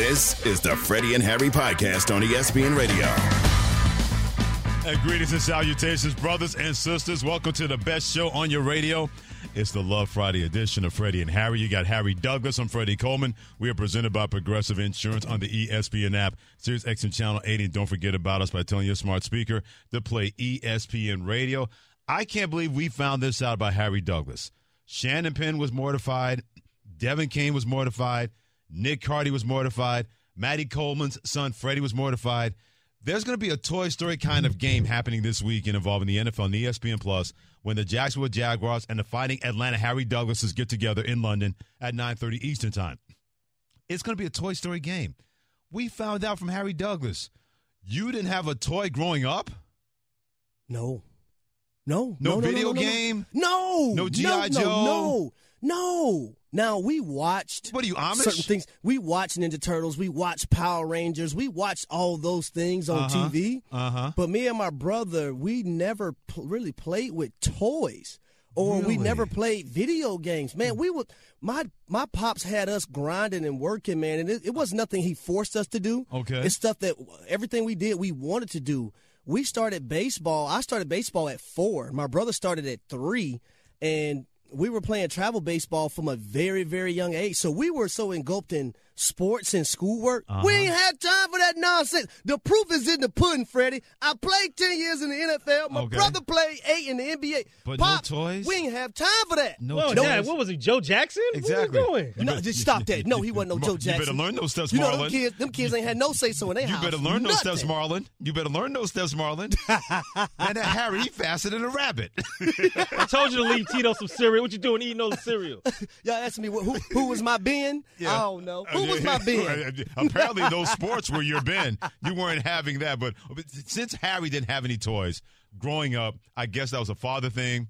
This is the Freddie and Harry podcast on ESPN Radio. And greetings and salutations, brothers and sisters. Welcome to the best show on your radio. It's the Love Friday edition of Freddie and Harry. You got Harry Douglas. I'm Freddie Coleman. We are presented by Progressive Insurance on the ESPN app, Sirius XM Channel 80. And don't forget about us by telling your smart speaker to play ESPN Radio. I can't believe we found this out about Harry Douglas. Shannon Penn was mortified. Devin Kane was mortified. Nick Cardy was mortified. Maddie Coleman's son Freddie was mortified. There's going to be a Toy Story kind of game happening this weekend involving the NFL and ESPN Plus when the Jacksonville Jaguars and the Fighting Atlanta Harry Douglases get together in London at 9:30 Eastern Time. It's going to be a Toy Story game. We found out from Harry Douglas, you didn't have a toy growing up. No. No. No, no video no, no, game. No. No G.I. No, Joe? No. No. Now we watched What are you Amish? certain things. We watched Ninja Turtles. We watched Power Rangers. We watched all those things on Uh-huh. TV. Uh huh. But me and my brother, we never pl- really played with toys, or we never played video games. Man, we would my my pops had us grinding and working, man, and it, it was nothing he forced us to do. Okay. it's stuff that everything we did we wanted to do. We started baseball. I started baseball at four. My brother started at three, and we were playing travel baseball from a very, very young age. So we were so engulfed in sports and schoolwork. Uh-huh. We ain't had time for that nonsense. The proof is in the pudding, Freddie. I played 10 years in the NFL. My Okay. brother played eight in the NBA. But no toys? We ain't have time for that. No Whoa, toys. Dad, what was he, Joe Jackson? Exactly. What are you doing? No, just stop that. No, he wasn't no Joe Jackson. You better learn those steps, You know, Marlon. them kids, them kids ain't had no say so in their You house. better learn those Nothing. steps, Marlon. You better learn those steps, Marlon. and that Harry he faster than a rabbit. I told you to leave Tito some cereal. What you doing eating all the cereal? Y'all asking me who, who was my Ben? I don't know. Who was my Ben? Apparently, those sports were your Ben. You weren't having that, but, but since Harry didn't have any toys growing up, I guess that was a father thing,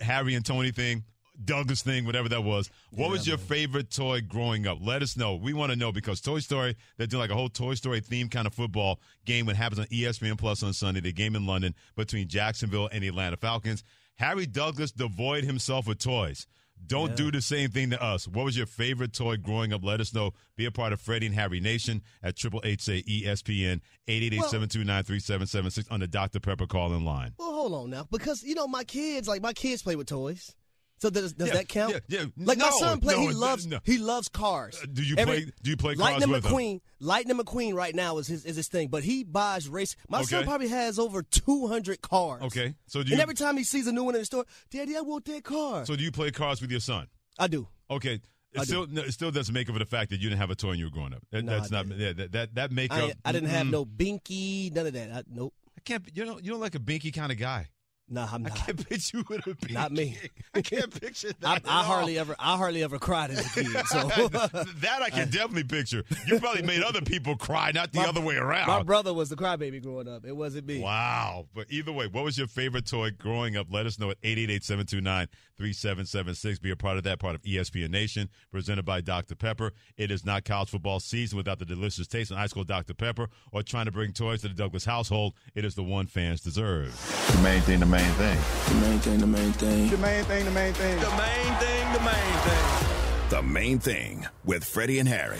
Harry and Tony thing. Douglas thing, whatever that was. What was your favorite toy growing up? Let us know. We want to know because Toy Story, they're doing like a whole Toy Story themed kind of football game that happens on ESPN Plus on Sunday. The game in London between Jacksonville and the Atlanta Falcons. Harry Douglas devoid himself of toys. Don't do the same thing to us. What was your favorite toy growing up? Let us know. Be a part of Freddie and Harry Nation at Triple H E ESPN 888-729-3776 on the Dr. Pepper call in line. Well, hold on now, because you know my kids, like my kids, play with toys. So does, does Yeah, that count? yeah, yeah. Like my son play. no, he loves. no. He loves cars. Uh, do you play- do you play cars Lightning with him? McQueen. Lightning McQueen right now is his is his thing, but he buys race. My son probably has over two hundred cars. Okay. So do you and every time he sees a new one in the store, Daddy, I want that car. So do you play cars with your son? I do. Okay. It I still no, it still doesn't make up for the fact that you didn't have a toy when you were growing up. That, No, that's I not yeah, that that that make I, up. I didn't have Mm-mm. no binky, none of that. I, nope. I can't. You don't. You don't like a binky kind of guy. Nah, I'm I not. can't picture you with a binky. Not me. I can't picture that. I, at I all. hardly ever. I hardly ever cried as a kid. So that I can definitely picture. You probably made other people cry, not the My- other way around. my brother was the crybaby growing up. It wasn't me. Wow. But either way, what was your favorite toy growing up? Let us know at 888-729-3776. Be a part of that, part of ESPN Nation, presented by Dr. Pepper. It is not college football season without the delicious taste of high school Dr. Pepper or trying to bring toys to the Douglas household. It is the one fans deserve. The main thing, the main thing. The main thing, the main thing. The main thing, the main thing. The main thing, the main thing. The main thing with Freddie and Harry.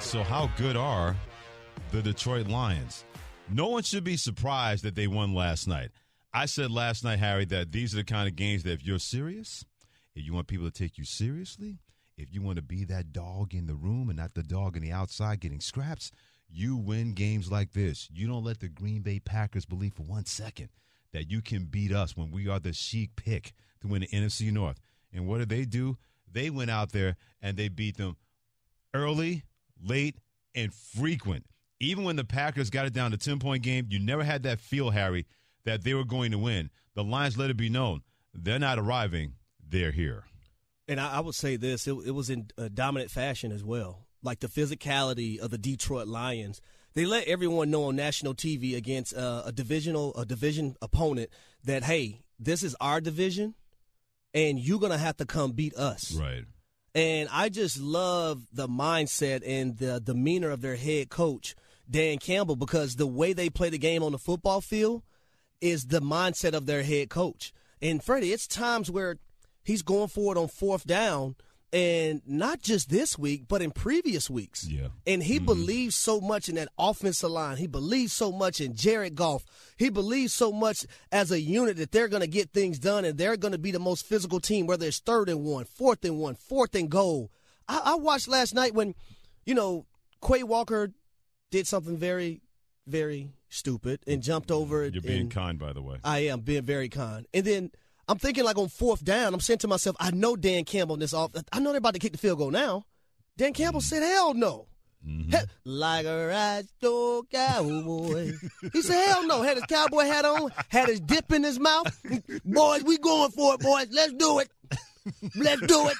So how good are the Detroit Lions? No one should be surprised that they won last night. I said last night, Harry, that these are the kind of games that if you're serious, if you want people to take you seriously, if you want to be that dog in the room and not the dog on the outside getting scraps, you win games like this. You don't let the Green Bay Packers believe for one second that you can beat us when we are the chic pick to win the NFC North. And what did they do? They went out there and they beat them early, late, and frequent. Even when the Packers got it down to 10 point game, you never had that feel, Harry, that they were going to win. The Lions let it be known they're not arriving, they're here. And I, I would say this: it, it was in dominant fashion as well. like the physicality of the Detroit Lions. They let everyone know on national TV against uh, a divisional a division opponent that hey, this is our division, and you're gonna have to come beat us. Right. And I just love the mindset and the demeanor of their head coach, Dan Campbell, because the way they play the game on the football field is the mindset of their head coach. And Freddie, it's times where he's going forward on fourth down, and not just this week, but in previous weeks. Yeah. And he Mm-hmm. believes so much in that offensive line. He believes so much in Jared Goff. He believes so much as a unit that they're going to get things done and they're going to be the most physical team, whether it's third and one, fourth and one, fourth and goal. I, I watched last night when, you know, Quay Walker did something very, very stupid and jumped over. It. You're being kind, by the way. I am being very kind. And then I'm thinking like on fourth down, I'm saying to myself, I know Dan Campbell in this off. I know they're about to kick the field goal now. Dan Campbell said, "Hell no." Mm-hmm. He- like a ride cowboy. he said, "Hell no." Had his cowboy hat on, had his dip in his mouth. boys, we going for it, boys. Let's do it. Let's do it.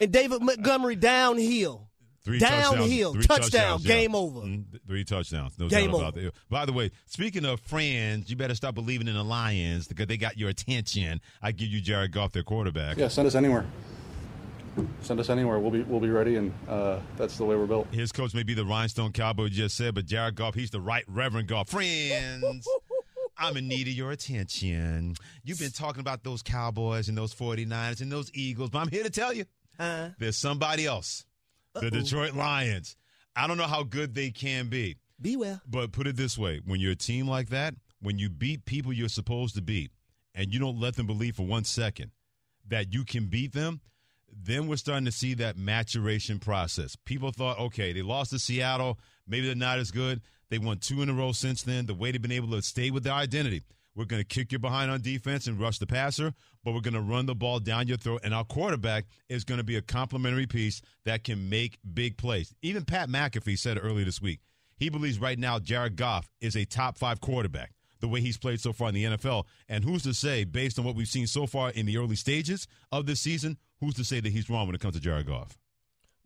and David Montgomery downhill. Three Downhill, touchdowns, three touchdown, touchdowns, yeah. game over. Mm, Three touchdowns. No Game doubt about over. that. By the way, speaking of friends, you better stop believing in the Lions because they got your attention. I give you Jared Goff, their quarterback. Yeah, send us anywhere. Send us anywhere. We'll be we'll be ready, and uh, that's the way we're built. His coach may be the rhinestone cowboy just said, but Jared Goff, he's the right Reverend Goff. Friends, I'm in need of your attention. You've been talking about those Cowboys and those 49ers and those Eagles, but I'm here to tell you Uh, there's somebody else. The Detroit Lions. I don't know how good they can be. be well. But put it this way when you're a team like that, when you beat people you're supposed to beat, and you don't let them believe for one second that you can beat them, then we're starting to see that maturation process. People thought, okay, they lost to Seattle. Maybe they're not as good. They won two in a row since then. The way they've been able to stay with their identity. We're going to kick you behind on defense and rush the passer, but we're going to run the ball down your throat. And our quarterback is going to be a complementary piece that can make big plays. Even Pat McAfee said earlier this week, he believes right now Jared Goff is a top five quarterback the way he's played so far in the NFL. And who's to say, based on what we've seen so far in the early stages of this season, who's to say that he's wrong when it comes to Jared Goff?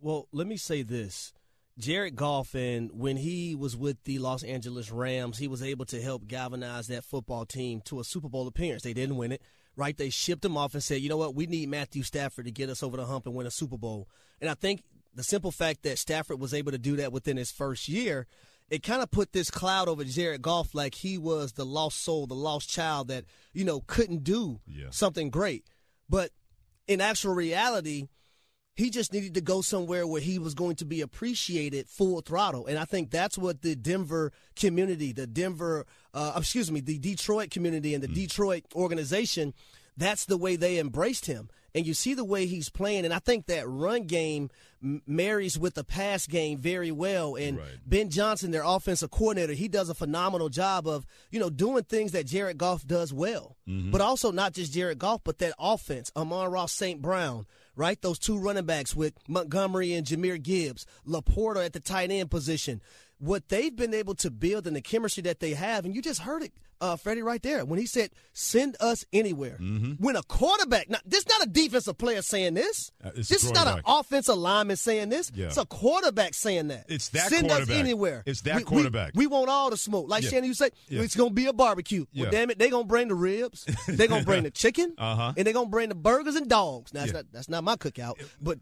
Well, let me say this. Jared Goff, and when he was with the Los Angeles Rams, he was able to help galvanize that football team to a Super Bowl appearance. They didn't win it, right? They shipped him off and said, you know what, we need Matthew Stafford to get us over the hump and win a Super Bowl. And I think the simple fact that Stafford was able to do that within his first year, it kind of put this cloud over Jared Goff like he was the lost soul, the lost child that, you know, couldn't do Yeah. something great. But in actual reality, he just needed to go somewhere where he was going to be appreciated full throttle. And I think that's what the Denver community, the Denver, uh, excuse me, the Detroit community and the Detroit organization, that's the way they embraced him. And you see the way he's playing. And I think that run game m- marries with the pass game very well. And Right. Ben Johnson, their offensive coordinator, he does a phenomenal job of, you know, doing things that Jared Goff does well. But also not just Jared Goff, but that offense, Amon-Ra St. Brown, right? Those two running backs with Montgomery and Jahmyr Gibbs, LaPorta at the tight end position. What they've been able to build and the chemistry that they have, and you just heard it, uh, Freddie, right there, when he said, send us anywhere. When a quarterback, now, this is not a defensive player saying this. Uh, this is not an offensive lineman saying this. Yeah. It's a quarterback saying that. It's that Send us anywhere. It's that We- we- quarterback. We, want all the smoke. Like Yeah. Shannon, you say, Yeah. it's going to be a barbecue. Yeah. Well, damn it, they going to bring the ribs. they going to bring the chicken. Uh-huh. And they going to bring the burgers and dogs. Now, that's, not, that's not my cookout, but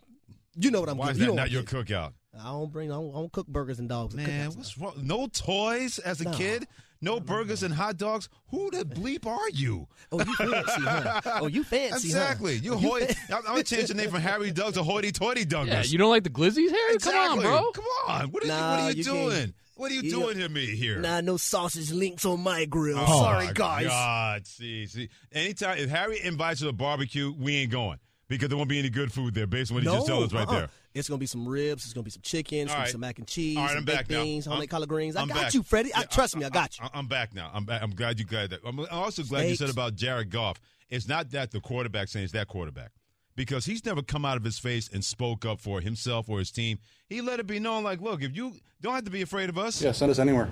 you know what I'm Why is getting. that you know not your what cookout? I don't bring, I don't, I don't cook burgers and dogs. Man, cookouts. what's wrong? No toys as a No. kid? No burgers and hot dogs? Who the bleep are you? Oh, you fancy, huh? Oh, you fancy, huh? Exactly. You Oh, hoy- fa- I'm, I'm gonna change the name from Harry Doug to Hoity Toity Douglas. Yeah, you don't like the glizzies, Harry? exactly. Come on, bro. Come on. What are, you, Nah, what are you, you doing? can't- What are you you doing to me here? Nah, no sausage links on my grill. Oh, Sorry, guys. God, see, see. Anytime if Harry invites you to a barbecue, we ain't going because there won't be any good food there based on what he just told us right uh-uh. there. It's gonna be some ribs. It's gonna be some chicken. It's All gonna right. be some mac and cheese. All right, some I'm baked back now. beans, homemade I'm- collard greens. I I'm got back. you, Freddie. I, Yeah, trust me, I got you. I, am back now. I'm back. I'm glad you got that. I'm, I'm also glad you said Steaks. about Jared Goff. It's not that the quarterback saying it's that quarterback. Because he's never come out of his face and spoke up for himself or his team. He let it be known, like, look, if you don't have to be afraid of us, Yeah, send us anywhere.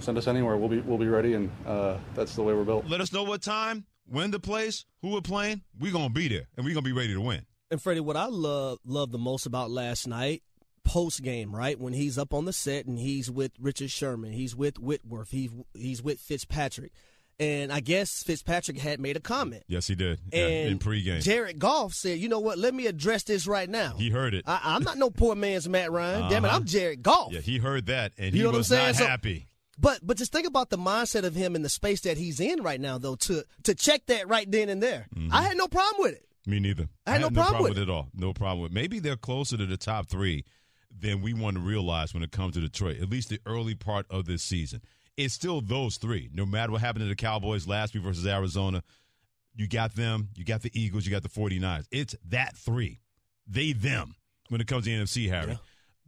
Send us anywhere. We'll be we'll be ready, and uh, that's the way we're built. let us know what time, when the place, who we're playing. We're gonna be there and we're gonna be ready to win. And Freddie, what I love love the most about last night, post game, right when he's up on the set and he's with Richard Sherman, he's with Whitworth, he's he's with Fitzpatrick, and I guess Fitzpatrick had made a comment. Yes, he did. And in pregame, Jared Goff said, "You know what? Let me address this right now." he heard it. I, am not no poor man's Matt Ryan. Damn it, Uh-huh. I'm Jared Goff. yeah, he heard that, and You he know what I'm was saying? not So- happy. But but just think about the mindset of him in the space that he's in right now, though. To to check that right then and there, Mm-hmm. I had no problem with it. Me neither. I had no no problem problem with it at all. No problem with. Maybe they're closer to the top three than we want to realize when it comes to Detroit. At least the early part of this season. It's still those three. No matter what happened to the Cowboys last week versus Arizona, you got them. You got the Eagles. You got the 49ers. It's that three. They them when it comes to the NFC, Harry. Yeah.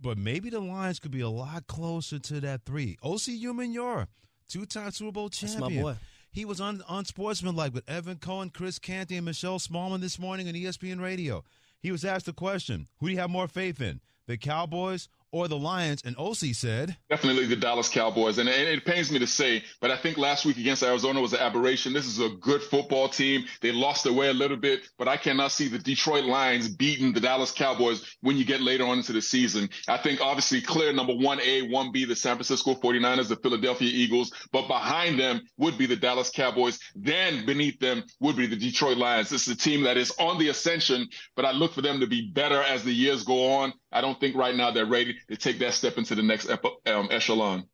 But maybe the Lions could be a lot closer to that three. Osi Umenyiora, two-time Super Bowl champion. He was un- unsportsmanlike with Evan Cohen, Chris Canty, and Michelle Smallwood this morning on ESPN Radio. He was asked the question, who do you have more faith in, the Cowboys or the Lions? And Osi said, Definitely the Dallas Cowboys. And, and it pains me to say, but I think last week against Arizona was an aberration. This is a good football team. They lost their way a little bit, but I cannot see the Detroit Lions beating the Dallas Cowboys when you get later on into the season. I think obviously clear number 1A, 1B, the San Francisco 49ers, the Philadelphia Eagles, but behind them would be the Dallas Cowboys. Then beneath them would be the Detroit Lions. This is a team that is on the ascension, but I look for them to be better as the years go on. I don't think right now they're ready to take that step into the next epo- um, echelon.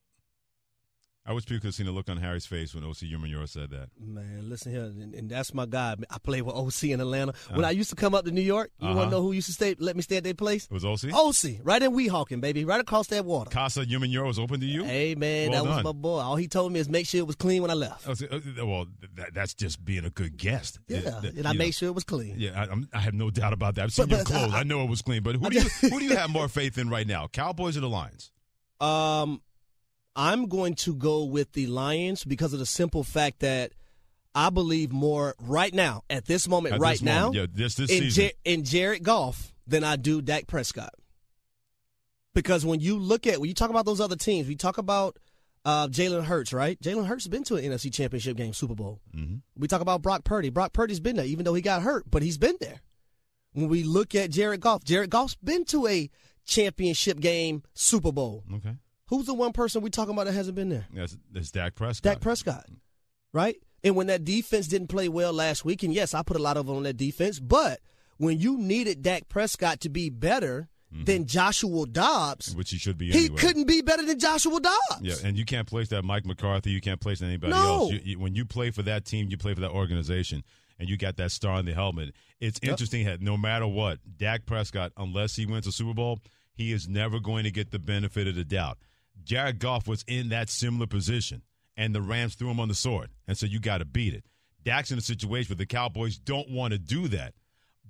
I wish people could have seen the look on Harry's face when Osi Umenyiora said that. Man, listen here, and, and that's my guy. I played with Osi in Atlanta. When I used to come up to New York, you want Uh-huh. to know who used to stay? Let me stay at their place. It was Osi? Osi, right in Weehawken, baby, right across that water. Casa Umenyiora was open to you? Hey man, Well that was my boy. All he told me is make sure it was clean when I left. Was- uh, well, that, that's just being a good guest. Yeah, It- that- and I made know. sure it was clean. Yeah, I, I'm, I have no doubt about that. I've seen But- your but clothes. I- I, know it was clean. But who do you who do you have more faith in right now, Cowboys or the Lions? Um, I'm going to go with the Lions because of the simple fact that I believe more right now, at this moment, At right this now, moment, yeah, this this in. Jar- in Jared Goff than I do Dak Prescott. Because when you look at when you talk about those other teams, we talk about uh, Jalen Hurts, right? Jalen Hurts has been to an NFC Championship game, Super Bowl. Mm-hmm. We talk about Brock Purdy. Brock Purdy's been there, even though he got hurt, but he's been there. When we look at Jared Goff, Jared Goff's been to a championship game, Super Bowl. okay, Who's the one person we talking about that hasn't been there? that's, that's Dak Prescott. Dak Prescott, right? And when that defense didn't play well last week, and yes, I put a lot of it on that defense, but when you needed Dak Prescott to be better than Joshua Dobbs, which he should be. he Mm-hmm. anyway. couldn't be better than Joshua Dobbs. Yeah, and you can't place that Mike McCarthy. You can't place anybody No. else. You, you, when you play for that team, you play for that organization, and you got that star on the helmet. It's interesting that no matter what, Dak Prescott, unless he wins a Super Bowl, he is never going to get the benefit of the doubt. Jared Goff was in that similar position, and the Rams threw him on the sword, and so you got to beat it. Dak's in a situation where the Cowboys don't want to do that,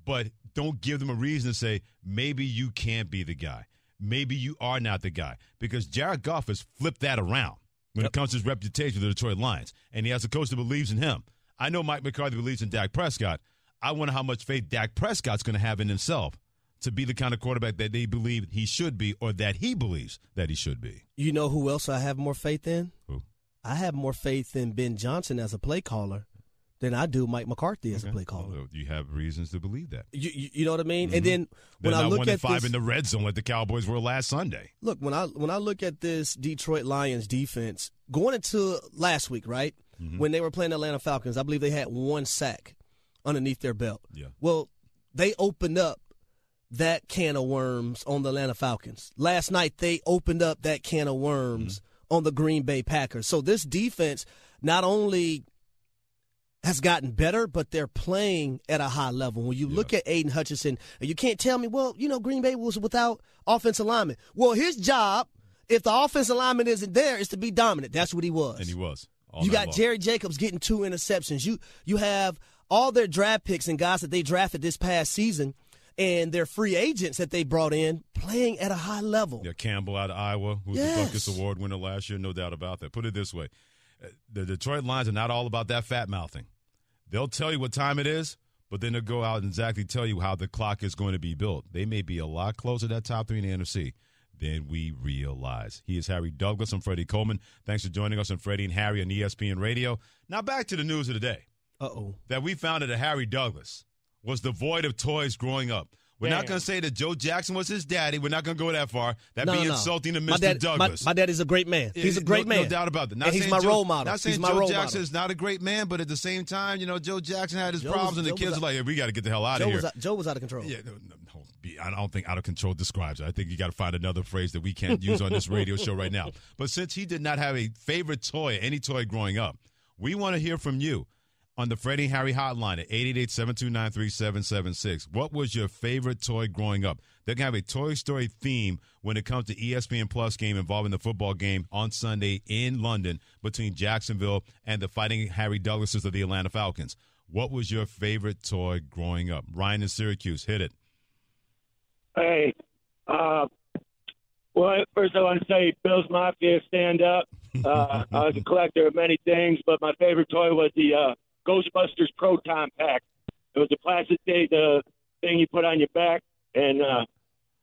but don't give them a reason to say maybe you can't be the guy. Maybe you are not the guy because Jared Goff has flipped that around when it comes to his reputation with the Detroit Lions, and he has a coach that believes in him. I know Mike McCarthy believes in Dak Prescott. I wonder how much faith Dak Prescott's going to have in himself to be the kind of quarterback that they believe he should be or that he believes that he should be. You know who else I have more faith in? Who? I have more faith in Ben Johnson as a play caller than I do Mike McCarthy as a play caller. Well, you have reasons to believe that. You, you, you know what I mean? And mm-hmm. then when They're I look at five this, in the red zone like the Cowboys were last Sunday. look when I when I look at this Detroit Lions defense going into last week, right mm-hmm. when they were playing Atlanta Falcons, I believe they had one sack underneath their belt. Yeah. Well, they opened up that can of worms on the Atlanta Falcons. Last night they opened up that can of worms mm-hmm. on the Green Bay Packers. So this defense not only has gotten better, but they're playing at a high level. When you look at Aidan Hutchinson, and you can't tell me, well, you know, Green Bay was without offensive lineman. Well, his job, if the offensive lineman isn't there, is to be dominant. That's what he was. And he was. You got long. Jerry Jacobs getting two interceptions. You you have all their draft picks and guys that they drafted this past season and their free agents that they brought in playing at a high level. Yeah, Campbell out of Iowa, who was Yes. the Butkus Award winner last year, no doubt about that. Put it this way uh, the Detroit Lions are not all about that fat mouthing. They'll tell you what time it is, but then they'll go out and exactly tell you how the clock is going to be built. They may be a lot closer to that top three in the NFC than we realize. He is Harry Douglas. I'm Freddie Coleman. Thanks for joining us on Freddie and Harry on ESPN Radio. Now back to the news of the day Uh oh. that we found a Harry Douglas was devoid of toys growing up. We're not going to say that Joe Jackson was his daddy. We're not going to go that far. That'd No, be no, insulting to Mr. My dad, Douglas. my dad is a great man. He's a great no, man. No doubt about that. Not and he's my Joe- role model. Not saying he's my Joe role Jackson model. is not a great man, but at the same time, you know, Joe Jackson had his Joe problems, was- and the Joe kids were like, "Hey, we got to get the hell out Joe of here." was, Joe was out of control. Yeah, no, no, no, I don't think out of control describes it. I think you got to find another phrase that we can't use on this radio show right now. But since he did not have a favorite toy, any toy growing up, we want to hear from you on the Freddie Harry hotline at 888-729-3776. What was your favorite toy growing up? They're going to have a Toy Story theme when it comes to ESPN Plus game involving the football game on Sunday in London between Jacksonville and the Fighting Harry Douglases of the Atlanta Falcons. What was your favorite toy growing up? Ryan in Syracuse, hit it. Hey, uh, well, first I want to say Bill's Mafia stand up. Uh, I was a collector of many things, but my favorite toy was the uh, Ghostbusters Proton Pack. It was a plastic thing, the thing you put on your back, and uh,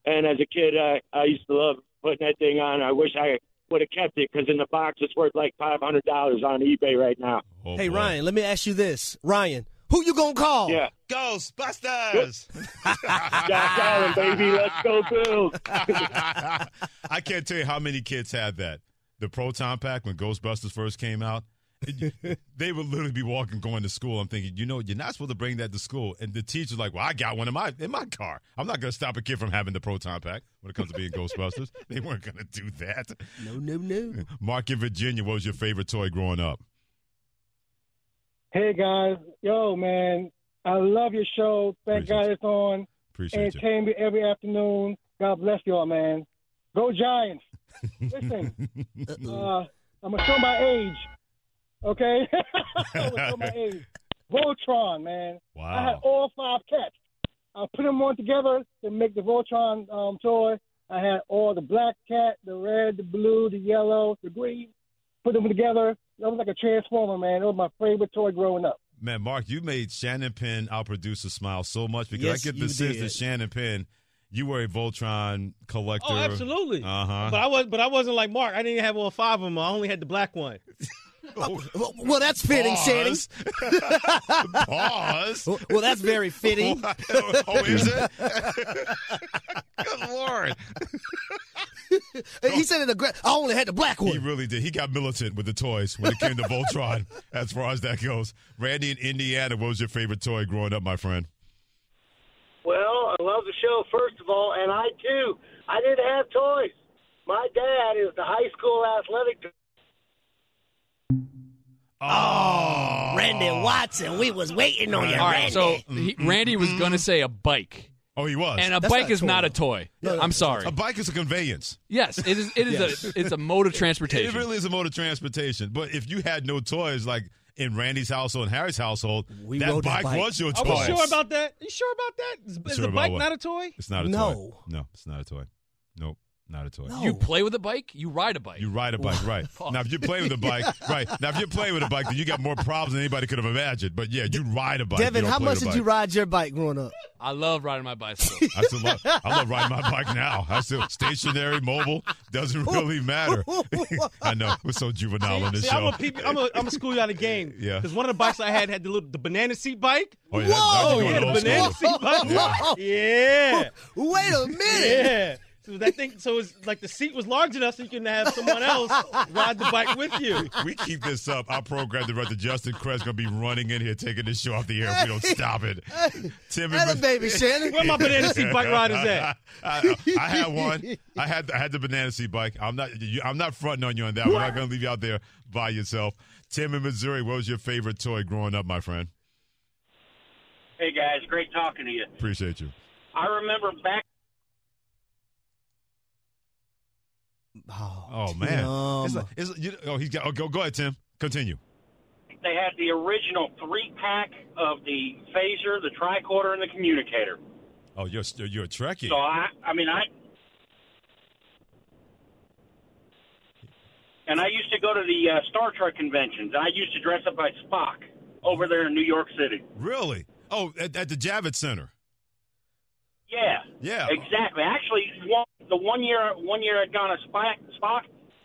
and as a kid, I, I used to love putting that thing on. I wish I would have kept it because in the box it's worth like five hundred dollars on eBay right now. Oh, hey boy. Ryan, let me ask you this, Ryan. Who you gonna call? Yeah, Ghostbusters! Josh Allen, baby, let's go Bills. I can't tell you how many kids had that. The Proton Pack when Ghostbusters first came out. It- they would literally be walking going to school. I'm thinking, you know, you're not supposed to bring that to school. And the teacher's like, well, I got one in my in my car. I'm not going to stop a kid from having the Proton Pack when it comes to being Ghostbusters. They weren't going to do that. No, no, no. Mark in Virginia, what was your favorite toy growing up? Hey guys, yo man, I love your show. Thank Appreciate God it's on. Appreciate you. Entertain me every afternoon. God bless y'all, man. Go Giants. Listen, uh, I'm gonna show my age. Okay, I'm gonna my age. Voltron, man. Wow. I had all five cats. I put them on together to make the Voltron um, toy. I had all the black cat, the red, the blue, the yellow, the green. Put them together. That was like a transformer, man. It was my favorite toy growing up. Man, Mark, you made Shannon Penn, our producer, smile so much because Yes, I get the sense did. that Shannon Penn, you were a Voltron collector. Oh, absolutely. Uh huh. But I was, but I wasn't like Mark. I didn't have all five of them. I only had the black one. Oh. Well, well, that's fitting, Shannon. Pause. Pause. Well, well, that's very fitting. Oh, oh, is it? Good lord. he said it. Aggr- I only had the black one. He really did. He got militant with the toys when it came to Voltron, as far as that goes. Randy in Indiana, what was your favorite toy growing up, my friend? Well, I love the show, first of all, and I too, I didn't have toys. My dad is the high school athletic. Oh, Randy Watson, we was waiting on you, All right, Randy. so he, mm-hmm. Randy was mm-hmm. going to say a bike, Oh, he was. and a That's bike not is a not a toy. No, no, I'm sorry. a bike is a conveyance. Yes, it is. It is Yes. a. It's a mode of transportation. It really is a mode of transportation. But if you had no toys, like in Randy's household and Harry's household, We that rode that bike, bike. was your Are toy. we sure about that? you sure about that? Is, is Sure the about bike what? not a toy? It's not a toy. No. No, it's not a toy. Nope, not a toy. No. You play with a bike. You ride a bike. You ride a bike, right? now, if you play with a bike, right? Now, if you're playing with a bike, then you got more problems than anybody could have imagined. But yeah, you ride a bike. Devin, how much did you ride your bike growing up? I love riding my bicycle. I still love, I love riding my bike now. I still stationary, mobile doesn't really matter. I know we're so juvenile on this See, show. I'm a, peep, I'm a, I'm a school you out of game. Yeah. Because one of the bikes I had had the little the banana seat bike. oh, yeah, that- now Oh, yeah, the banana school. seat bike. Whoa. Yeah. Wait a minute. Yeah. So that thing, so it's like the seat was large enough so you can have someone else ride the bike with you. We keep this up. Our program director Justin Crest gonna be running in here taking this show off the air if we don't stop it. Tim Hey, and baby Shannon. Where my banana seat bike riders at? I, I had one. I had I had the banana seat bike. I'm not you, I'm not fronting on you on that. We're not gonna leave you out there by yourself. Tim in Missouri, what was your favorite toy growing up, my friend? Hey guys, great talking to you. Appreciate you. I remember back. Oh man, it's like, it's, you, oh he's got. Oh, go go ahead, Tim. Continue. They had the original three pack of the phaser, the tricorder, and the communicator. Oh, you're you're a Trekkie. So I, I mean, I. And I used to go to the uh, Star Trek conventions. I used to dress up as Spock over there in New York City. Really? Oh, at, at the Javits Center. Yeah. Yeah. Exactly. Actually, one, the one year one year I'd gone as Spock, Spock,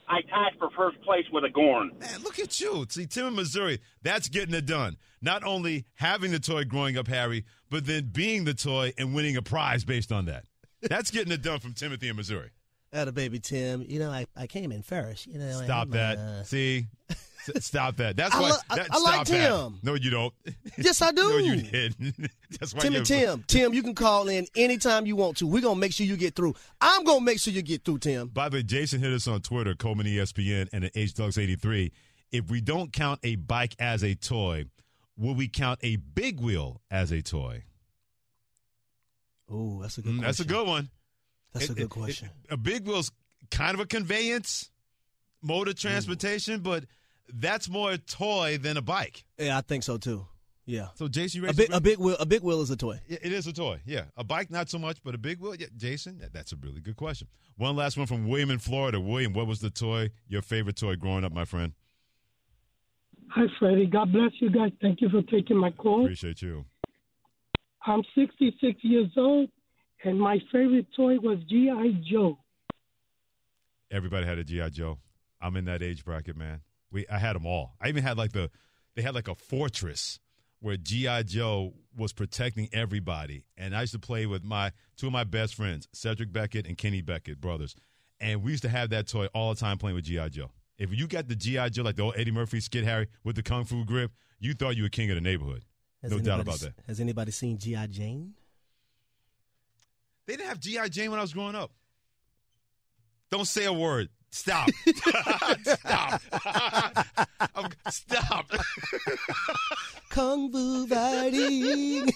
I tied for first place with a Gorn. Man, look at you. See, Tim in Missouri, that's getting it done. Not only having the toy growing up, Harry, but then being the toy and winning a prize based on that. That's getting it done from Timothy in Missouri. At a baby Tim, you know, I, I came in first. You know, Stop I'm, that. uh, See? Stop that. That's I why. lo- I- that, I like that. Tim. No, you don't. Yes, I do. no, you didn't. That's why Tim and Tim, Tim, you can call in anytime you want to. We're gonna make sure you get through. I'm gonna make sure you get through, Tim. By the way, Jason hit us on Twitter, Coleman ESPN, and at HDucks83. If we don't count a bike as a toy, will we count a big wheel as a toy? Oh, that's a good. Mm, That's a good one. That's a good it- question. it- a big wheel's kind of a conveyance, mode of transportation, but that's more a toy than a bike. Yeah, I think so too. Yeah. So, Jason, you A big, a big wheel. A big wheel is a toy. It is a toy, yeah. A bike, not so much, but a big wheel, yeah. Jason, that's a really good question. One last one from William in Florida. William, what was the toy, your favorite toy growing up, my friend? Hi, Freddie. God bless you guys. Thank you for taking my call. Appreciate you. I'm 66 years old, and my favorite toy was G.I. Joe. Everybody had a GI Joe. I'm in that age bracket, man. We I had them all. I even had like the they had like a fortress where GI Joe was protecting everybody, and I used to play with my two of my best friends, Cedric Beckett and Kenny Beckett, brothers, and we used to have that toy all the time playing with GI Joe. If you got the GI Joe like the old Eddie Murphy skid Harry with the kung fu grip, you thought you were king of the neighborhood. Has no doubt about that. Has anybody seen G.I. Jane? They didn't have GI Jane when I was growing up. Don't say a word. Stop. Stop. Stop. Kung Fu fighting.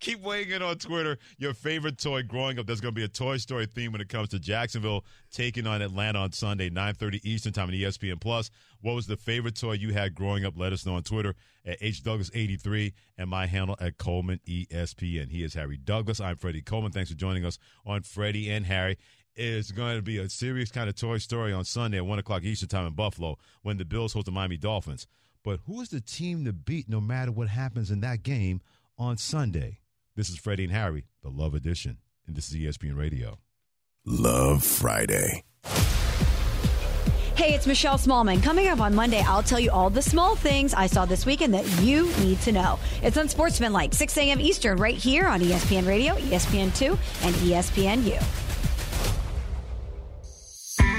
Keep weighing in on Twitter your favorite toy growing up. There's going to be a Toy Story theme when it comes to Jacksonville taking on Atlanta on Sunday, 9:30 Eastern Time on ESPN Plus. What was the favorite toy you had growing up? Let us know on Twitter at HDouglas83 and my handle at Coleman ESPN. He is Harry Douglas. I'm Freddie Coleman. Thanks for joining us on Freddie and Harry. It's going to be a serious kind of Toy Story on Sunday at 1 o'clock Eastern Time in Buffalo when the Bills host the Miami Dolphins. But who is the team to beat no matter what happens in that game on Sunday? This is Freddie and Harry, the Love Edition, and this is ESPN Radio. Love Friday. Hey, it's Michelle Smallwood. Coming up on Monday, I'll tell you all the small things I saw this weekend that you need to know. It's on Unsportsmanlike, 6 a.m. Eastern, right here on ESPN Radio, ESPN2, and ESPNU.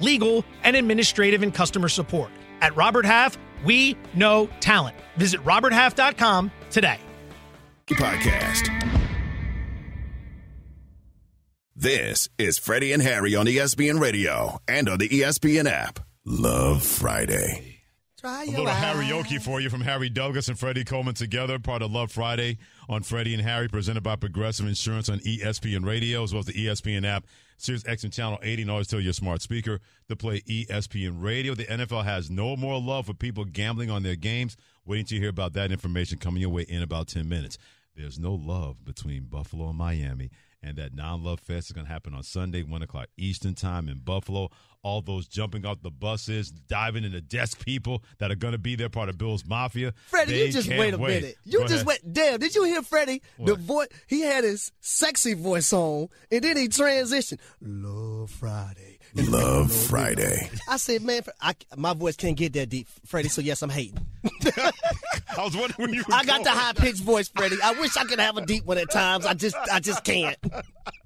legal, and administrative and customer support. At Robert Half, we know talent. Visit roberthalf.com today. Podcast. This is Freddie and Harry on ESPN Radio and on the ESPN app. Love Friday. Try A little karaoke for you from Harry Douglas and Freddie Coleman together, part of Love Friday on Freddie and Harry, presented by Progressive Insurance on ESPN Radio, as well as the ESPN app, Sirius XM Channel 80, and always tell your smart speaker to play ESPN Radio. The NFL has no more love for people gambling on their games. Waiting to hear about that information coming your way in about 10 minutes. There's no love between Buffalo and Miami, and that non-love fest is going to happen on Sunday, 1 o'clock Eastern Time in Buffalo. All those jumping off the buses, diving into desk people that are going to be there, part of Bill's Mafia. Freddie, They you just wait a wait. minute. You Go just ahead. wait. Damn, did you hear Freddie? The voice he had his sexy voice on, and then he transitioned. Love Friday. Love Friday. I said, man, I, my voice can't get that deep, Freddie. So yes, I'm hating. I was wondering when you. I got the high pitched voice, Freddie. I wish I could have a deep one at times. I just, I just can't.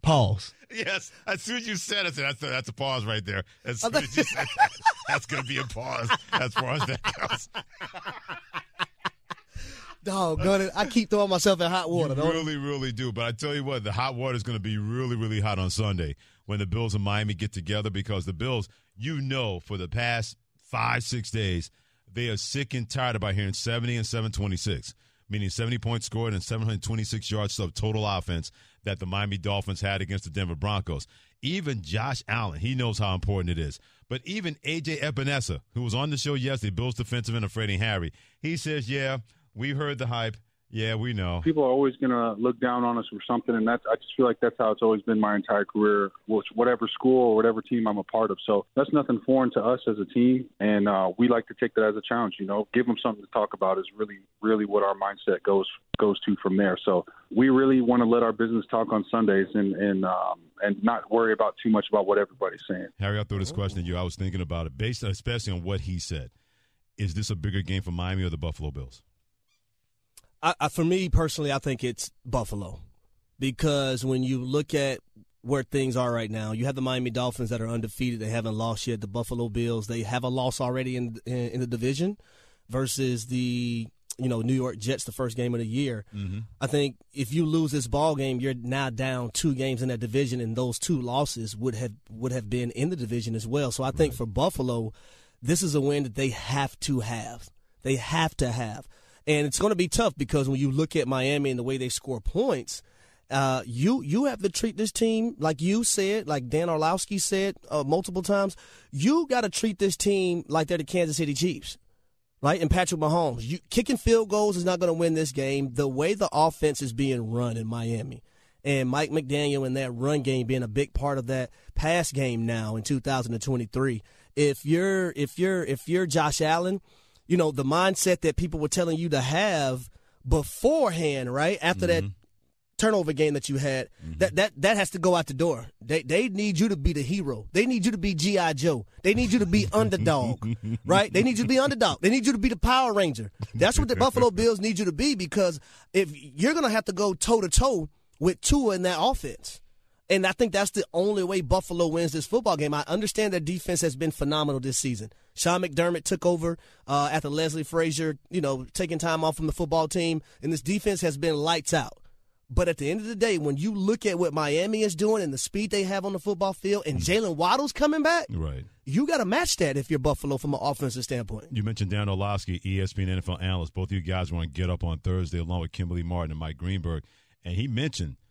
Pause. Yes, as soon as you said it, that's a, that's a pause right there. As soon as you said that, that's going to be a pause as far as that goes. Dog, it. I keep throwing myself in hot water. You really, really do. But I tell you what, the hot water is going to be really, really hot on Sunday when the Bills and Miami get together because the Bills, you know, for the past five, six days, they are sick and tired about hearing 70 and 726, meaning 70 points scored and 726 yards of total offense that the Miami Dolphins had against the Denver Broncos. Even Josh Allen, he knows how important it is. But even AJ Epenesa, who was on the show yesterday, Bills defensive end of Freddie Harry, he says, yeah – we heard the hype. Yeah, we know. People are always going to look down on us for something, and that's I just feel like that's how it's always been my entire career, which whatever school or whatever team I'm a part of. So that's nothing foreign to us as a team, and uh, we like to take that as a challenge. You know, give them something to talk about is really, really what our mindset goes goes to from there. So we really want to let our business talk on Sundays and and um, and not worry about too much about what everybody's saying. Harry, I'll throw this question at you. I was thinking about it based, especially on what he said. Is this a bigger game for Miami or the Buffalo Bills? I, I, for me personally, I think it's Buffalo because when you look at where things are right now, you have the Miami Dolphins that are undefeated; they haven't lost yet. The Buffalo Bills they have a loss already in in, in the division versus the you know New York Jets the first game of the year. Mm-hmm. I think if you lose this ball game, you're now down two games in that division, and those two losses would have would have been in the division as well. So I think right. for Buffalo, this is a win that they have to have. They have to have. And it's going to be tough because when you look at Miami and the way they score points, uh, you you have to treat this team like you said, like Dan Orlovsky said uh, multiple times. You got to treat this team like they're the Kansas City Chiefs, right? And Patrick Mahomes, you, kicking field goals is not going to win this game. The way the offense is being run in Miami, and Mike McDaniel and that run game being a big part of that pass game now in 2023. If you're if you're if you're Josh Allen you know, the mindset that people were telling you to have beforehand, right? After mm-hmm. that turnover game that you had, mm-hmm. that that that has to go out the door. They they need you to be the hero. They need you to be GI Joe. They need you to be underdog, right? They need you to be underdog. They need you to be the Power Ranger. That's what the Buffalo Bills need you to be because if you're gonna have to go toe to toe with Tua in that offense. And I think that's the only way Buffalo wins this football game. I understand their defense has been phenomenal this season. Sean McDermott took over uh, after Leslie Frazier, you know, taking time off from the football team, and this defense has been lights out. But at the end of the day, when you look at what Miami is doing and the speed they have on the football field, and Jaylen Waddle's coming back, right? You got to match that if you're Buffalo from an offensive standpoint. You mentioned Dan Orlovsky, ESPN NFL analyst. Both of you guys want to get up on Thursday along with Kimberly Martin and Mike Greenberg, and he mentioned,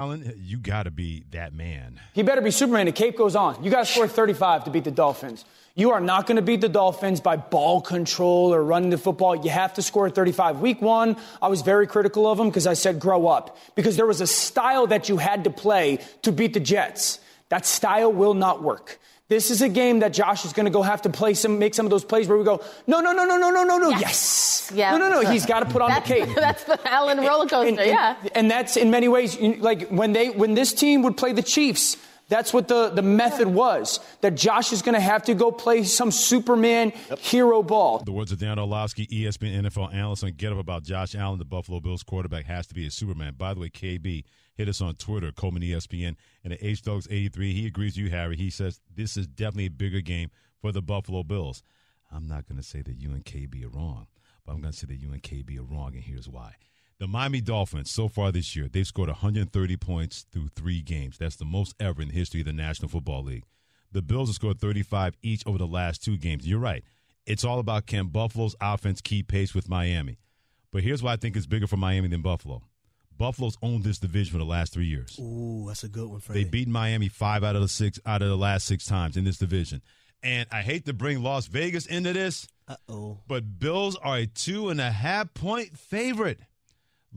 Allen, you got to be that man. He better be Superman. The cape goes on. You got to score 35 to beat the Dolphins. You are not going to beat the Dolphins by ball control or running the football. You have to score 35. Week one, I was very critical of him because I said grow up because there was a style that you had to play to beat the Jets. That style will not work. This is a game that Josh is going to go have to play some, make some of those plays where we go, no, no, no, no, no, no, no, no, yes, yes. yeah, no, no, no. He's got to put on the cape. that's the Allen roller coaster, and, and, yeah. And, and that's in many ways like when they when this team would play the Chiefs That's what the, the method was. That Josh is going to have to go play some Superman hero ball. The words of Dan Orlovsky, ESPN NFL analyst on Get Up about Josh Allen, the Buffalo Bills quarterback, has to be a Superman. By the way, KB hit us on Twitter, Coleman ESPN, and at H Dogs 83. He agrees with you, Harry. He says this is definitely a bigger game for the Buffalo Bills. I'm not going to say that you and KB are wrong, but I'm going to say that you and KB are wrong, and here's why. The Miami Dolphins, so far this year, they've scored 130 points through three games. That's the most ever in the history of the National Football League. The Bills have scored 35 each over the last two games. You're right. It's all about can Buffalo's offense keep pace with Miami. But here's why I think it's bigger for Miami than Buffalo. Buffalo's owned this division for the last three years. Ooh, that's a good one, Freddie. They beat Miami five out of the six out of the last six times in this division. And I hate to bring Las Vegas into this, Uh-oh. but Bills are a two and a half point favorite.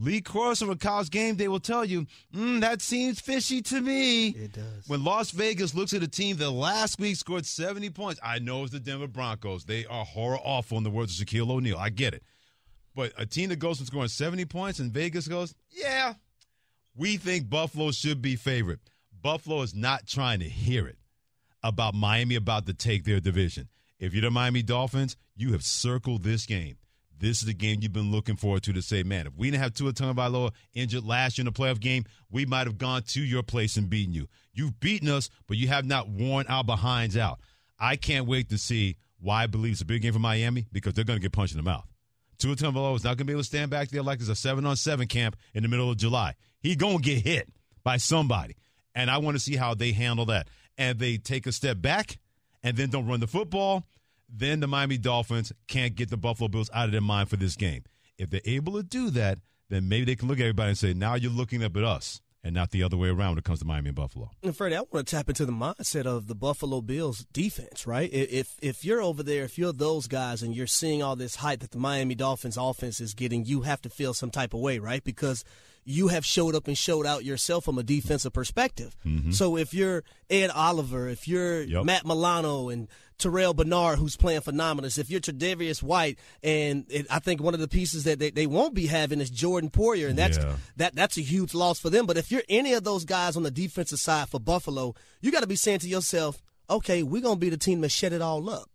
Lee Cross from a college game, they will tell you, mm, that seems fishy to me. It does. When Las Vegas looks at a team that last week scored 70 points, I know it's the Denver Broncos. They are horror awful in the words of Shaquille O'Neal. I get it. But a team that goes from scoring 70 points and Vegas goes, yeah, we think Buffalo should be favorite. Buffalo is not trying to hear it about Miami about to take their division. If you're the Miami Dolphins, you have circled this game. This is the game you've been looking forward to to say, man, if we didn't have Tua Tagovailoa injured last year in the playoff game, we might have gone to your place and beaten you. You've beaten us, but you have not worn our behinds out. I can't wait to see why I believe it's a big game for Miami because they're going to get punched in the mouth. Tua Tagovailoa is not going to be able to stand back there like it's a seven on seven camp in the middle of July. He's going to get hit by somebody, and I want to see how they handle that. And they take a step back and then don't run the football. Then the Miami Dolphins can't get the Buffalo Bills out of their mind for this game. If they're able to do that, then maybe they can look at everybody and say, now you're looking up at us and not the other way around when it comes to Miami and Buffalo. And Freddie, I want to tap into the mindset of the Buffalo Bills defense, right? If if you're over there, if you're those guys and you're seeing all this hype that the Miami Dolphins offense is getting, you have to feel some type of way, right? Because you have showed up and showed out yourself from a defensive perspective. Mm-hmm. So if you're Ed Oliver, if you're Yep. Matt Milano and Terrel Bernard, who's playing phenomenal, if you're Tre'Davious White, and it, I think one of the pieces that they, they won't be having is Jordan Poyer, and that's Yeah. that that's a huge loss for them. But if you're any of those guys on the defensive side for Buffalo, you got to be saying to yourself, okay, we're gonna be the team that shut it all up.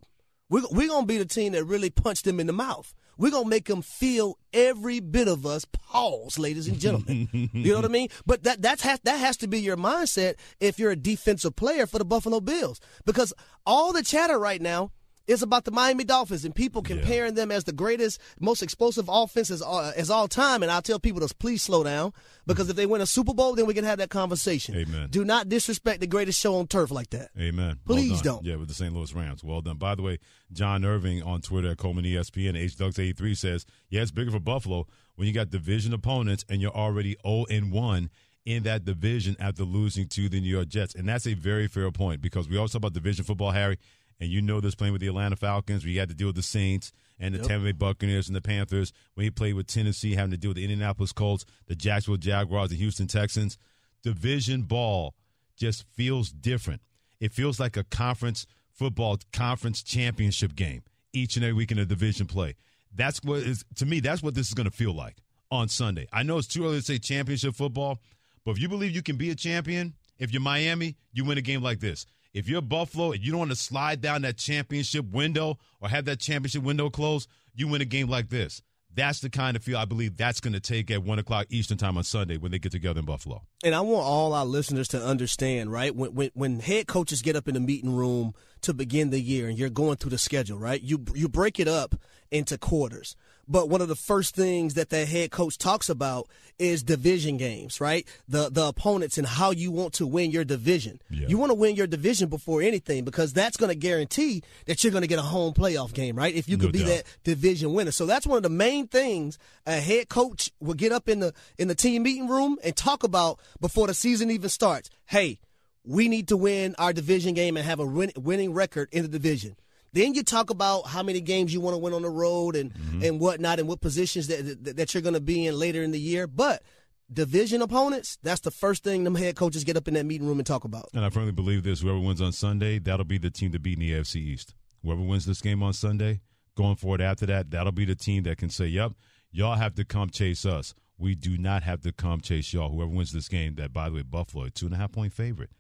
We're, we're gonna be the team that really punched them in the mouth. We're gonna make them feel every bit of us. Pause, ladies and gentlemen. you know what I mean? But that that's has, that has to be your mindset if you're a defensive player for the Buffalo Bills, because all the chatter right now is about the Miami Dolphins and people comparing them as the greatest, most explosive offenses uh, as all time. And I'll tell people to please slow down because if they win a Super Bowl, then we can have that conversation. Amen. Do not disrespect the greatest show on turf like that. Amen. Please well don't. Yeah, with the St. Louis Rams. Well done. By the way, John Irving on Twitter at Coleman ESPN, H Ducks 83 says, yeah, it's bigger for Buffalo when you got division opponents and you're already 0 and 1 in that division after losing to the New York Jets. And that's a very fair point because we also talk about division football, Harry, and you know this playing with the Atlanta Falcons, where you had to deal with the Saints and the Yep. Tampa Bay Buccaneers and the Panthers. When he played with Tennessee, having to deal with the Indianapolis Colts, the Jacksonville Jaguars, the Houston Texans. Division ball just feels different. It feels like a conference football conference championship game each and every week in a division play. That's what is to me. That's what this is going to feel like on Sunday. I know it's too early to say championship football, but if you believe you can be a champion, if you're Miami, you win a game like this. If you're Buffalo and you don't want to slide down that championship window or have that championship window closed, you win a game like this. That's the kind of feel I believe that's going to take at one o'clock Eastern time on Sunday when they get together in Buffalo. And I want all our listeners to understand, right? When, when when head coaches get up in the meeting room to begin the year and you're going through the schedule, right? You you break it up into quarters. But one of the first things that the head coach talks about is division games, right? The the opponents and how you want to win your division. You want to win your division before anything because that's going to guarantee that you're going to get a home playoff game, right? If you No could be doubt. that division winner. So that's one of the main things a head coach will get up in the in the team meeting room and talk about before the season even starts. Hey, we need to win our division game and have a win, winning record in the division. Then you talk about how many games you want to win on the road and mm-hmm. and whatnot and what positions that that, that you're going to be in later in the year. But division opponents, that's the first thing them head coaches get up in that meeting room and talk about. And I firmly believe this: whoever wins on Sunday, that'll be the team to beat in the AFC East. Whoever wins this game on Sunday, going forward after that, that'll be the team that can say, "Yep, y'all have to come chase us. We do not have to come chase y'all." Whoever wins this game, that by the way, Buffalo, a two and a half point favorite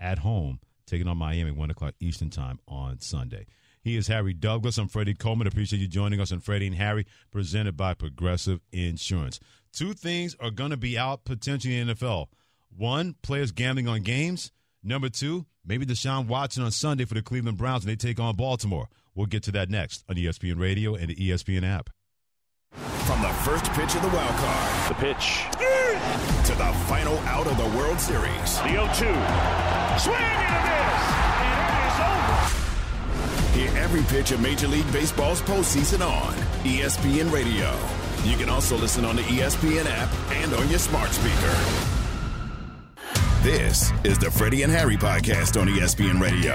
at home, taking on Miami, 1 o'clock Eastern Time on Sunday. He is Harry Douglas. I'm Freddie Coleman. Appreciate you joining us on Freddie and Harry, presented by Progressive Insurance. Two things are going to be out potentially in the NFL. One, players gambling on games. Number two, maybe Deshaun Watson on Sunday for the Cleveland Browns and they take on Baltimore. We'll get to that next on ESPN Radio and the ESPN app. From the first pitch of the wild card. The pitch. To the final out of the World Series. The 0 2. Swing and a miss. Hear every pitch of Major League Baseball's postseason on ESPN Radio. You can also listen on the ESPN app and on your smart speaker. This is the Freddie and Harry podcast on ESPN Radio.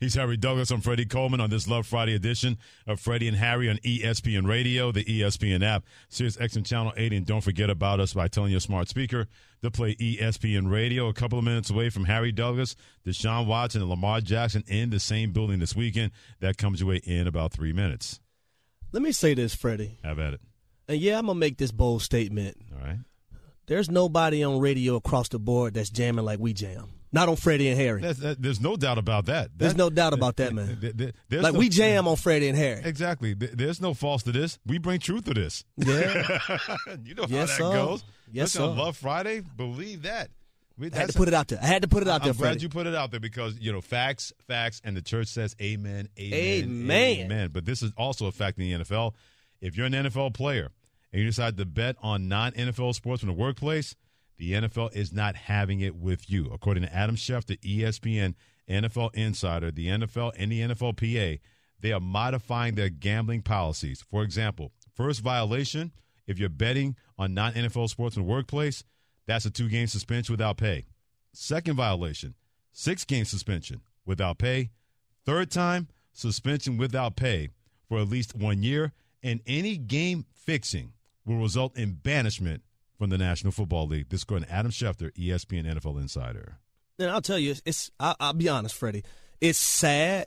He's Harry Douglas. I'm Freddie Coleman on this Love Friday edition of Freddie and Harry on ESPN Radio, the ESPN app, Sirius XM Channel 80. And don't forget about us by telling your smart speaker to play ESPN Radio. A couple of minutes away from Harry Douglas, Deshaun Watson, and Lamar Jackson in the same building this weekend. That comes your way in about three minutes. Let me say this, Freddie. Have at it. And yeah, I'm gonna make this bold statement. All right. There's nobody on radio across the board that's jamming like we jam. Not on Freddie and Harry. That, there's no doubt about that. There's no doubt about that, man. th- th- there's Like no- we jam on Freddie and Harry. Exactly. There's no false to this. We bring truth to this. Yeah. you know how Yes, that sir. goes. Yes, Listen, sir. Love Friday, believe that. We, I had to put it out there. I had to put it out I'm there, glad Freddie. you put it out there because you know facts, facts, and the church says amen, amen, Amen. amen. But this is also a fact in the NFL. If you're an NFL player and you decide to bet on non-NFL sports in the workplace, the NFL is not having it with you. According to Adam Schefter, ESPN NFL Insider, the NFL and the NFLPA, they are modifying their gambling policies. For example, first violation, if you're betting on non-NFL sports in the workplace, that's a two-game suspension without pay. Second violation, six game suspension without pay. Third time, suspension without pay for at least one year. And any game fixing will result in banishment from the National Football League. This is according to Adam Schefter, ESPN NFL Insider. And I'll tell you, it's, I, I'll be honest, Freddie. It's sad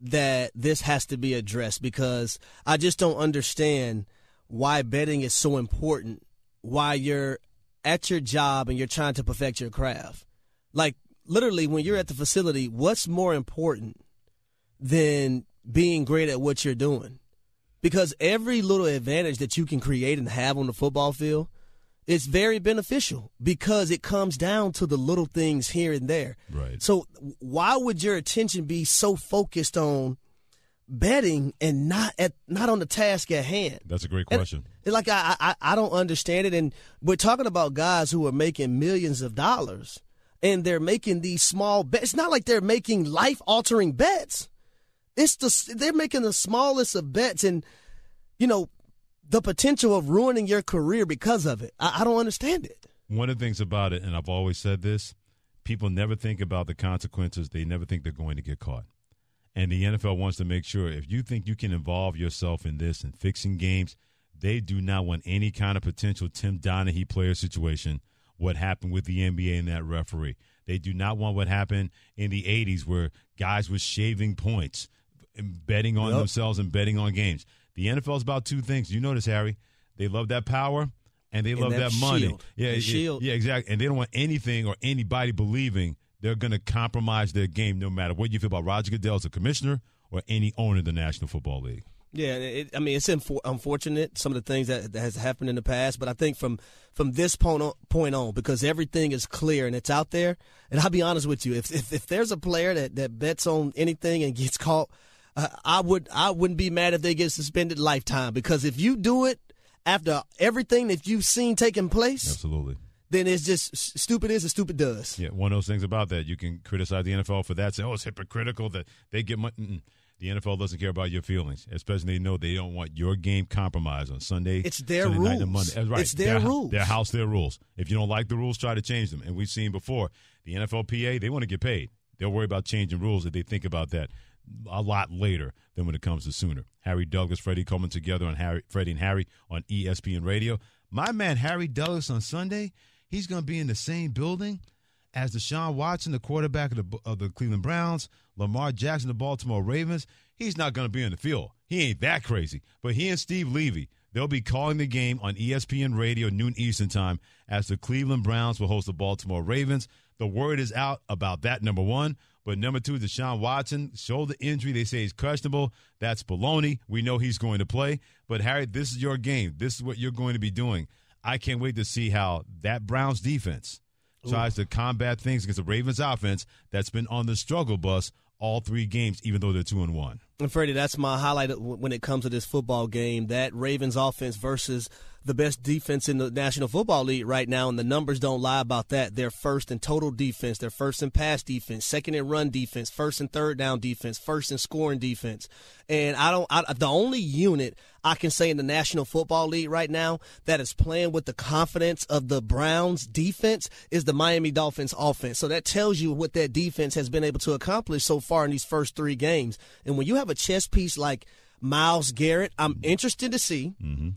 that this has to be addressed because I just don't understand why betting is so important. Why you're at your job and you're trying to perfect your craft. Like literally, when you're at the facility, what's more important than being great at what you're doing? Because every little advantage that you can create and have on the football field it's very beneficial because it comes down to the little things here and there. Right. So why would your attention be so focused on betting and not at not on the task at hand? That's a great question. and like I, I I don't understand it, and we're talking about guys who are making millions of dollars, and they're making these small bets. It's not like they're making life altering bets. It's the they're making the smallest of bets, and you know the potential of ruining your career because of it. I, I don't understand it. One of the things about it, and I've always said this, people never think about the consequences. They never think they're going to get caught. And the NFL wants to make sure if you think you can involve yourself in this and fixing games, they do not want any kind of potential Tim Donaghy player situation, what happened with the NBA and that referee. They do not want what happened in the 80s where guys were shaving points, and betting on Yep. themselves and betting on games. The NFL is about two things. You notice, Harry, they love that power and they And love that that, money. shield. Yeah, yeah, shield. yeah, exactly. And they don't want anything or anybody believing they're going to compromise their game, no matter what you feel about Roger Goodell as a commissioner or any owner of the National Football League. Yeah, it, I mean it's infor- unfortunate some of the things that, that has happened in the past, but I think from from this point on, point on, because everything is clear and it's out there. And I'll be honest with you, if if, if there's a player that, that bets on anything and gets caught, uh, I would I wouldn't be mad if they get suspended lifetime because if you do it after everything that you've seen taking place, Absolutely. then it's just stupid is and stupid does. Yeah, one of those things about that you can criticize the NFL for that. Say, oh, it's hypocritical that they get money. Mm-mm. The NFL doesn't care about your feelings, especially they know they don't want your game compromised on Sunday. It's their Sunday night rules. Monday. That's right. It's their rules. Their house, their rules. If you don't like the rules, try to change them. And we've seen before the NFLPA, they want to get paid. They'll worry about changing rules if they think about that a lot later than when it comes to sooner. Harry Douglas, Freddie Coleman together on Harry, Freddie and Harry on ESPN Radio. My man Harry Douglas on Sunday, he's going to be in the same building as Deshaun Watson, the quarterback of the, of the Cleveland Browns, Lamar Jackson, the Baltimore Ravens. He's not going to be in the field. He ain't that crazy. But he and Steve Levy, they'll be calling the game on ESPN Radio noon Eastern time as the Cleveland Browns will host the Baltimore Ravens. The word is out about that, number one. But number two, Deshaun Watson, shoulder injury. They say he's questionable. That's baloney. We know he's going to play. But Harry, this is your game. This is what you're going to be doing. I can't wait to see how that Browns defense tries to combat things against the Ravens offense that's been on the struggle bus all three games, even though they're two and one. And Freddie, that's my highlight when it comes to this football game. That Ravens offense versus the best defense in the National Football League right now, and the numbers don't lie about that. They're first in total defense, they're first in pass defense, second in run defense, first in third down defense, first in scoring defense. And I don't, I, the only unit I can say in the National Football League right now that is playing with the confidence of the Browns defense is the Miami Dolphins offense. So that tells you what that defense has been able to accomplish so far in these first three games. And when you have a chess piece like Myles Garrett, I'm interested to see mm-hmm.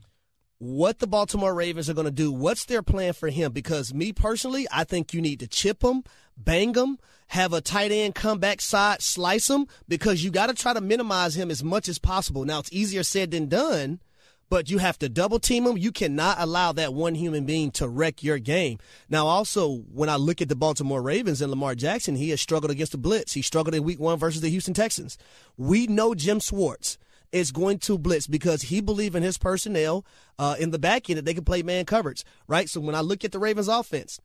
What the Baltimore Ravens are going to do. What's their plan for him? Because me personally, I think you need to chip him, bang him, have a tight end come back side, slice him, because you got to try to minimize him as much as possible. Now, it's easier said than done, but you have to double team him. You cannot allow that one human being to wreck your game. Now, also, when I look at the Baltimore Ravens and Lamar Jackson, he has struggled against the blitz. He struggled in week one versus the Houston Texans. We know Jim Schwartz is going to blitz because he believes in his personnel uh, in the back end that they can play man coverage, right? So when I look at the Ravens offense,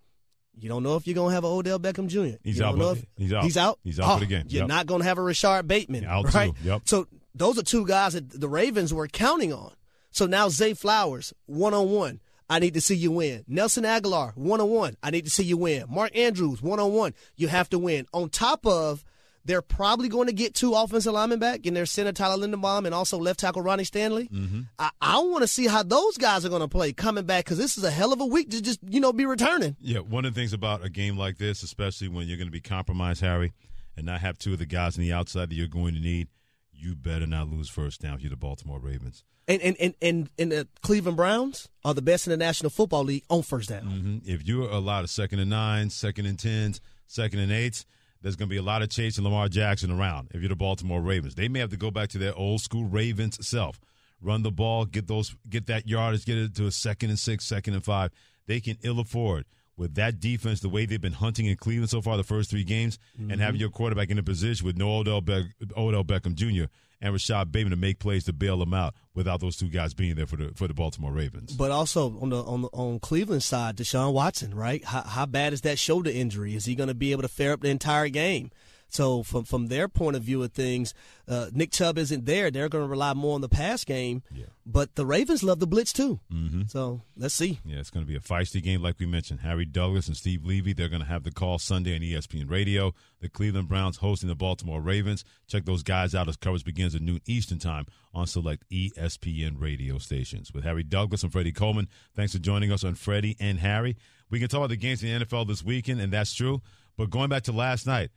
you don't know if you're going to have an Odell Beckham Jr. He's out, if- he's out. He's out. He's out Oh, for the game. You're not going to have a Rashod Bateman, Out too. right? Yep. So those are two guys that the Ravens were counting on. So now Zay Flowers, one on one. I need to see you win. Nelson Agholor, one on one. I need to see you win. Mark Andrews, one on one. You have to win. On top of, they're probably going to get two offensive linemen back in their center Tyler Linderbaum and also left tackle Ronnie Stanley. Mm-hmm. I, I want to see how those guys are going to play coming back because this is a hell of a week to just you know be returning. Yeah, one of the things about a game like this, especially when you're going to be compromised, Harry, and not have two of the guys on the outside that you're going to need, you better not lose first down you're the Baltimore Ravens. And and, and, and, and the Cleveland Browns are the best in the National Football League on first down. hmm If you're allowed a lot of second and nines, second and tens, second and eights, there's going to be a lot of chasing Lamar Jackson around. If you're the Baltimore Ravens, they may have to go back to their old school Ravens self, run the ball, get those, get that yardage, get it to a second and six, second and five. They can ill afford with that defense, the way they've been hunting in Cleveland so far, the first three games, and having mm-hmm. your quarterback in a position with no Odell, Beck, Odell Beckham Jr. and Rashod Bateman to make plays to bail them out without those two guys being there for the for the Baltimore Ravens. But also on the on the, on Cleveland side, Deshaun Watson, right? How, how bad is that shoulder injury? Is he going to be able to fare up the entire game? So from from their point of view of things, uh, Nick Chubb isn't there. They're going to rely more on the pass game. But the Ravens love the blitz too. Mm-hmm. So let's see. Yeah, it's going to be a feisty game, like we mentioned. Harry Douglas and Steve Levy, they're going to have the call Sunday on ESPN Radio. The Cleveland Browns hosting the Baltimore Ravens. Check those guys out as coverage begins at noon Eastern Time on select ESPN radio stations. With Harry Douglas and Freddie Coleman, thanks for joining us on Freddie and Harry. We can talk about the games in the NFL this weekend, and that's true. But going back to last night,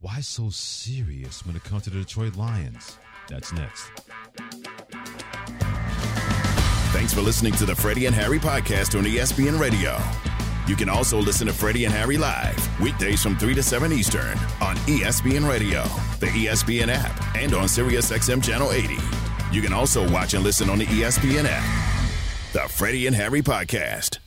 why so serious when it comes to the Detroit Lions? That's next. Thanks for listening to the Freddie and Harry podcast on ESPN Radio. You can also listen to Freddie and Harry live weekdays from 3 to 7 Eastern on ESPN Radio, the ESPN app, and on SiriusXM Channel 80. You can also watch and listen on the ESPN app. The Freddie and Harry podcast.